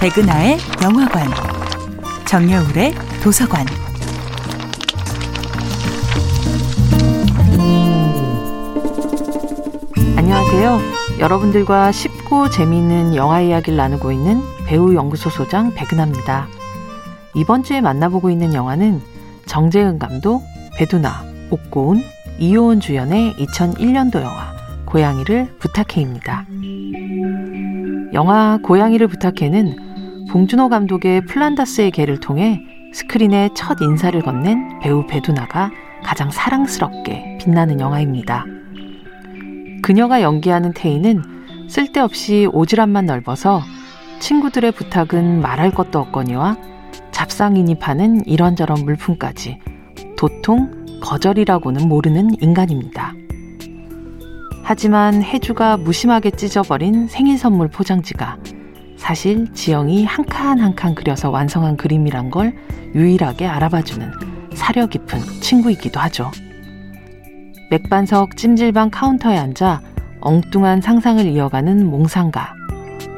백은하의 영화관, 정여울의 도서관. 안녕하세요. 여러분들과 쉽고 재미있는 영화 이야기를 나누고 있는 배우 연구소 소장 백은하입니다. 이번 주에 만나보고 있는 영화는 정재은 감독, 배두나, 옥고은, 이효은 주연의 2001년도 영화 고양이를 부탁해입니다. 영화 고양이를 부탁해는 봉준호 감독의 플란다스의 개를 통해 스크린에 첫 인사를 건넨 배우 배두나가 가장 사랑스럽게 빛나는 영화입니다. 그녀가 연기하는 태희는 쓸데없이 오지랖만 넓어서 친구들의 부탁은 말할 것도 없거니와 잡상인이 파는 이런저런 물품까지 도통 거절이라고는 모르는 인간입니다. 하지만 해주가 무심하게 찢어버린 생일 선물 포장지가 사실 지영이 한 칸 한 칸 그려서 완성한 그림이란 걸 유일하게 알아봐주는 사려 깊은 친구이기도 하죠. 맥반석 찜질방 카운터에 앉아 엉뚱한 상상을 이어가는 몽상가.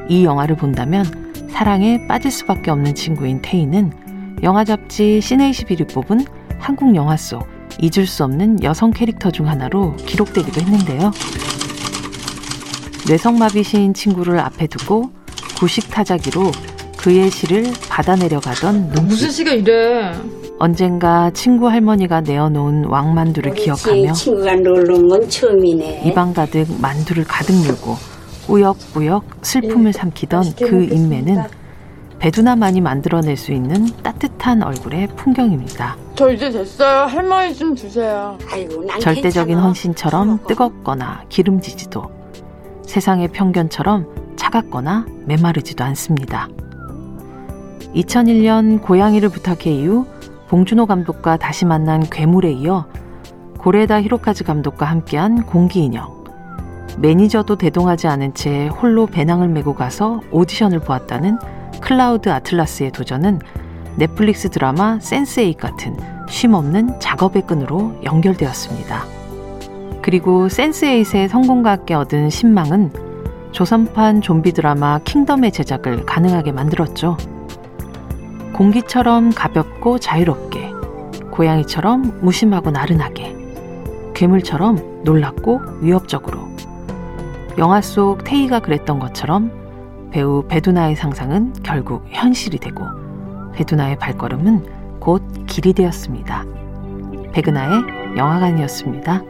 이 영화를 본다면 사랑에 빠질 수밖에 없는 친구인 태희는 영화 잡지 시네21이 뽑은 한국 영화 속 잊을 수 없는 여성 캐릭터 중 하나로 기록되기도 했는데요. 뇌성마비신 친구를 앞에 두고 구식 타자기로 그의 시를 받아내려가던 눈빛. 무슨 시가 이래? 언젠가 친구 할머니가 내어놓은 왕만두를 기억하며 친구가 놀러 온건 처음이네. 입안 가득 만두를 가득 물고 꾸역꾸역 슬픔을 삼키던 그 인매는 배두나만이 만들어낼 수 있는 따뜻한 얼굴의 풍경입니다. 저 이제 됐어요. 할머니 좀 주세요. 아이고, 난 절대적인 괜찮아. 헌신처럼 뜨겁거나 기름지지도 세상의 편견처럼 차갑거나 메마르지도 않습니다. 2001년 고양이를 부탁해 이후 봉준호 감독과 다시 만난 괴물에 이어 고레다 히로카즈 감독과 함께한 공기인형 매니저도 대동하지 않은 채 홀로 배낭을 메고 가서 오디션을 보았다는 클라우드 아틀라스의 도전은 넷플릭스 드라마 센스8 같은 쉼없는 작업의 끈으로 연결되었습니다. 그리고 센스8의 성공과 함께 얻은 신망은 조선판 좀비 드라마 킹덤의 제작을 가능하게 만들었죠. 공기처럼 가볍고 자유롭게, 고양이처럼 무심하고 나른하게, 괴물처럼 놀랍고 위협적으로. 영화 속 태희가 그랬던 것처럼 배우 배두나의 상상은 결국 현실이 되고 배두나의 발걸음은 곧 길이 되었습니다. 백은하의 영화관이었습니다.